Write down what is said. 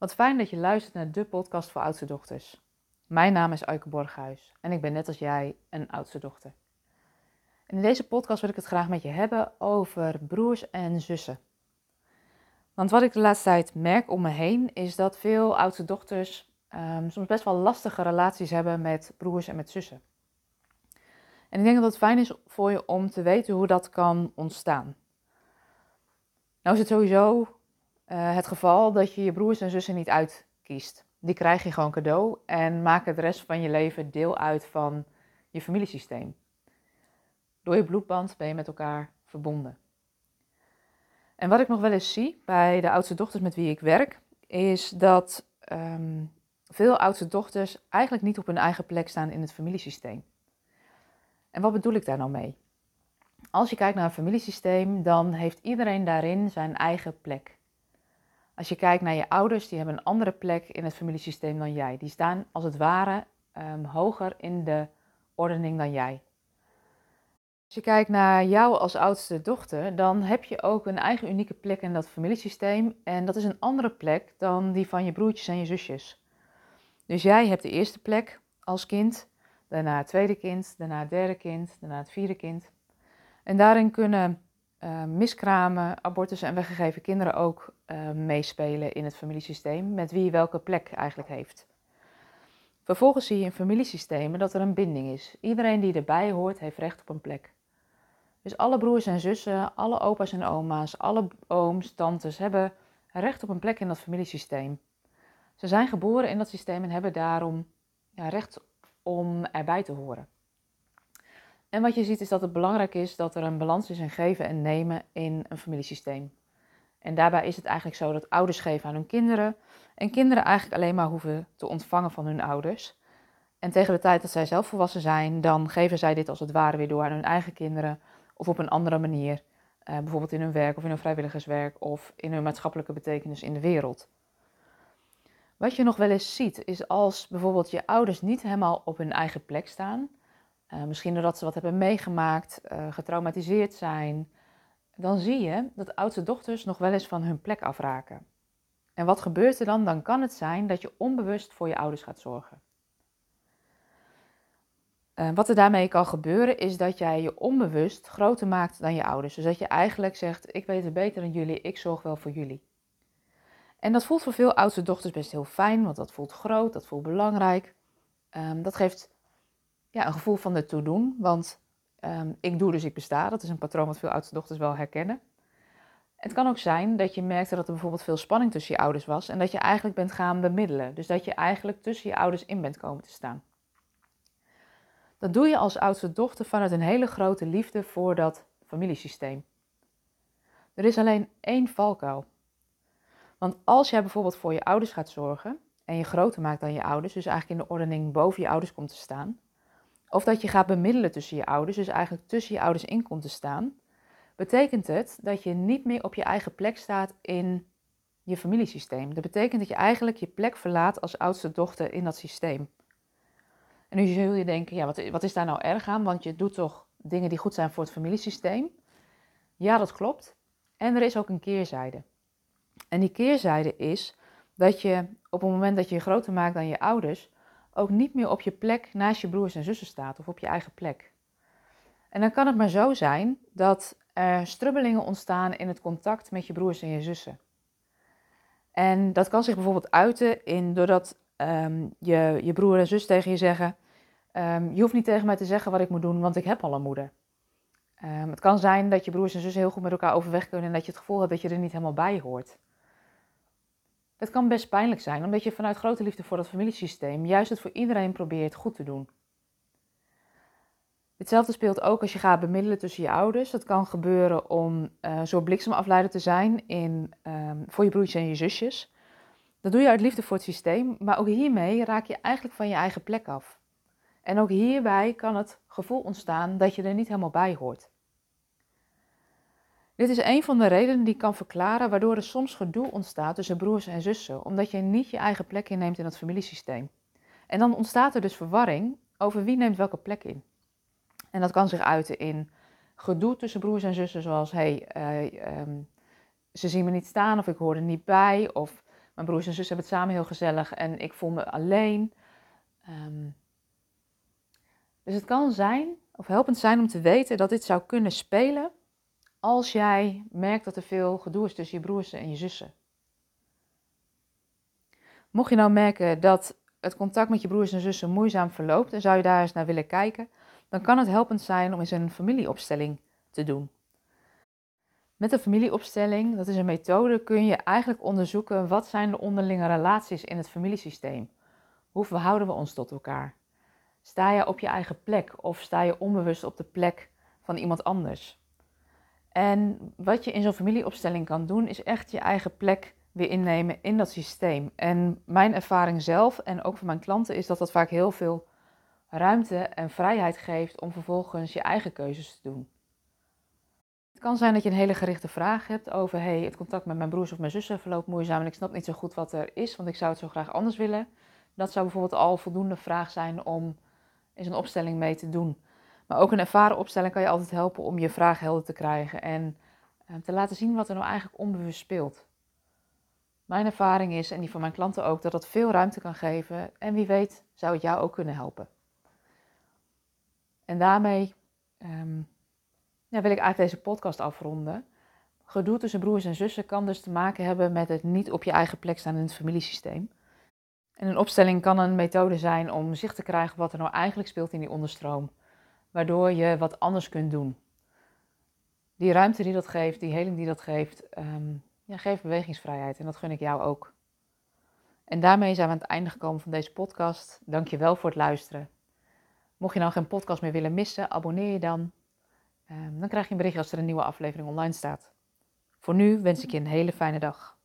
Wat fijn dat je luistert naar de podcast voor oudste dochters. Mijn naam is Eike Borghuis en ik ben net als jij een oudste dochter. In deze podcast wil ik het graag met je hebben over broers en zussen. Want wat ik de laatste tijd merk om me heen is dat veel oudste dochters um, soms best wel lastige relaties hebben met broers en met zussen. En ik denk dat het fijn is voor je om te weten hoe dat kan ontstaan. Nou is het sowieso uh, het geval dat je je broers en zussen niet uitkiest. Die krijg je gewoon cadeau en maken de rest van je leven deel uit van je familiesysteem. Door je bloedband ben je met elkaar verbonden. En wat ik nog wel eens zie bij de oudste dochters met wie ik werk, is dat um, veel oudste dochters eigenlijk niet op hun eigen plek staan in het familiesysteem. En wat bedoel ik daar nou mee? Als je kijkt naar een familiesysteem, dan heeft iedereen daarin zijn eigen plek. Als je kijkt naar je ouders, die hebben een andere plek in het familiesysteem dan jij. Die staan als het ware um, hoger in de ordening dan jij. Als je kijkt naar jou als oudste dochter, dan heb je ook een eigen unieke plek in dat familiesysteem. En dat is een andere plek dan die van je broertjes en je zusjes. Dus jij hebt de eerste plek als kind, daarna het tweede kind, daarna het derde kind, daarna het vierde kind. En daarin kunnen uh, miskramen, abortussen en weggegeven kinderen ook uh, meespelen in het familiesysteem, met wie welke plek eigenlijk heeft. Vervolgens zie je in familiesystemen dat er een binding is. Iedereen die erbij hoort, heeft recht op een plek. Dus alle broers en zussen, alle opa's en oma's, alle ooms, tantes hebben recht op een plek in dat familiesysteem. Ze zijn geboren in dat systeem en hebben daarom ja, recht om erbij te horen. En wat je ziet is dat het belangrijk is dat er een balans is in geven en nemen in een familiesysteem. En daarbij is het eigenlijk zo dat ouders geven aan hun kinderen en kinderen eigenlijk alleen maar hoeven te ontvangen van hun ouders. En tegen de tijd dat zij zelf volwassen zijn, dan geven zij dit als het ware weer door aan hun eigen kinderen of op een andere manier. Uh, bijvoorbeeld in hun werk of in hun vrijwilligerswerk of in hun maatschappelijke betekenis in de wereld. Wat je nog wel eens ziet, is als bijvoorbeeld je ouders niet helemaal op hun eigen plek staan, uh, misschien doordat ze wat hebben meegemaakt, uh, getraumatiseerd zijn, dan zie je dat oudste dochters nog wel eens van hun plek afraken. En wat gebeurt er dan? Dan kan het zijn dat je onbewust voor je ouders gaat zorgen. Uh, wat er daarmee kan gebeuren is dat jij je onbewust groter maakt dan je ouders. Dus dat je eigenlijk zegt, ik weet het beter dan jullie, ik zorg wel voor jullie. En dat voelt voor veel oudste dochters best heel fijn, want dat voelt groot, dat voelt belangrijk. Um, dat geeft ja, een gevoel van ertoe doen. Want um, ik doe dus ik besta. Dat is een patroon wat veel oudste dochters wel herkennen. Het kan ook zijn dat je merkte dat er bijvoorbeeld veel spanning tussen je ouders was. En dat je eigenlijk bent gaan bemiddelen. Dus dat je eigenlijk tussen je ouders in bent komen te staan. Dat doe je als oudste dochter vanuit een hele grote liefde voor dat familiesysteem. Er is alleen één valkuil. Want als jij bijvoorbeeld voor je ouders gaat zorgen en je groter maakt dan je ouders, dus eigenlijk in de ordening boven je ouders komt te staan, of dat je gaat bemiddelen tussen je ouders, dus eigenlijk tussen je ouders in komt te staan, betekent het dat je niet meer op je eigen plek staat in je familiesysteem. Dat betekent dat je eigenlijk je plek verlaat als oudste dochter in dat systeem. En nu zul je denken, ja, wat, wat is daar nou erg aan? Want je doet toch dingen die goed zijn voor het familiesysteem? Ja, dat klopt. En er is ook een keerzijde. En die keerzijde is dat je op het moment dat je je groter maakt dan je ouders, ook niet meer op je plek naast je broers en zussen staat of op je eigen plek. En dan kan het maar zo zijn dat er strubbelingen ontstaan in het contact met je broers en je zussen. En dat kan zich bijvoorbeeld uiten in doordat um, je, je broer en zus tegen je zeggen: um, Je hoeft niet tegen mij te zeggen wat ik moet doen, want ik heb al een moeder. Um, het kan zijn dat je broers en zussen heel goed met elkaar overweg kunnen en dat je het gevoel hebt dat je er niet helemaal bij hoort. Het kan best pijnlijk zijn, omdat je vanuit grote liefde voor dat familiesysteem juist het voor iedereen probeert goed te doen. Hetzelfde speelt ook als je gaat bemiddelen tussen je ouders. Dat kan gebeuren om uh, zo bliksemafleider te zijn in, um, voor je broertjes en je zusjes. Dat doe je uit liefde voor het systeem, maar ook hiermee raak je eigenlijk van je eigen plek af. En ook hierbij kan het gevoel ontstaan dat je er niet helemaal bij hoort. Dit is een van de redenen die kan verklaren waardoor er soms gedoe ontstaat tussen broers en zussen, omdat je niet je eigen plek inneemt in het familiesysteem. En dan ontstaat er dus verwarring over wie neemt welke plek in. En dat kan zich uiten in gedoe tussen broers en zussen, zoals hey, uh, um, ze zien me niet staan of ik hoor er niet bij, of mijn broers en zussen hebben het samen heel gezellig en ik voel me alleen. Ehm, dus het kan zijn, of helpend zijn om te weten dat dit zou kunnen spelen als jij merkt dat er veel gedoe is tussen je broers en je zussen. Mocht je nou merken dat het contact met je broers en zussen moeizaam verloopt en zou je daar eens naar willen kijken, dan kan het helpend zijn om eens een familieopstelling te doen. Met een familieopstelling, dat is een methode, kun je eigenlijk onderzoeken wat zijn de onderlinge relaties in het familiesysteem. Hoe verhouden we ons tot elkaar? Sta je op je eigen plek of sta je onbewust op de plek van iemand anders? En wat je in zo'n familieopstelling kan doen, is echt je eigen plek weer innemen in dat systeem. En mijn ervaring zelf en ook van mijn klanten is dat dat vaak heel veel ruimte en vrijheid geeft om vervolgens je eigen keuzes te doen. Het kan zijn dat je een hele gerichte vraag hebt over hey, het contact met mijn broers of mijn zussen verloopt moeizaam en ik snap niet zo goed wat er is, want ik zou het zo graag anders willen. Dat zou bijvoorbeeld al voldoende vraag zijn om eens een opstelling mee te doen. Maar ook een ervaren opstelling kan je altijd helpen om je vraag helder te krijgen en eh, te laten zien wat er nou eigenlijk onbewust speelt. Mijn ervaring is, en die van mijn klanten ook, dat dat veel ruimte kan geven en wie weet zou het jou ook kunnen helpen. En daarmee um, ja, wil ik eigenlijk deze podcast afronden. Gedoe tussen broers en zussen kan dus te maken hebben met het niet op je eigen plek staan in het familiesysteem. En een opstelling kan een methode zijn om zicht te krijgen wat er nou eigenlijk speelt in die onderstroom, waardoor je wat anders kunt doen. Die ruimte die dat geeft, die heling die dat geeft, um, ja, geeft bewegingsvrijheid en dat gun ik jou ook. En daarmee zijn we aan het einde gekomen van deze podcast. Dank je wel voor het luisteren. Mocht je nou geen podcast meer willen missen, abonneer je dan. Um, dan krijg je een bericht als er een nieuwe aflevering online staat. Voor nu wens ik je een hele fijne dag.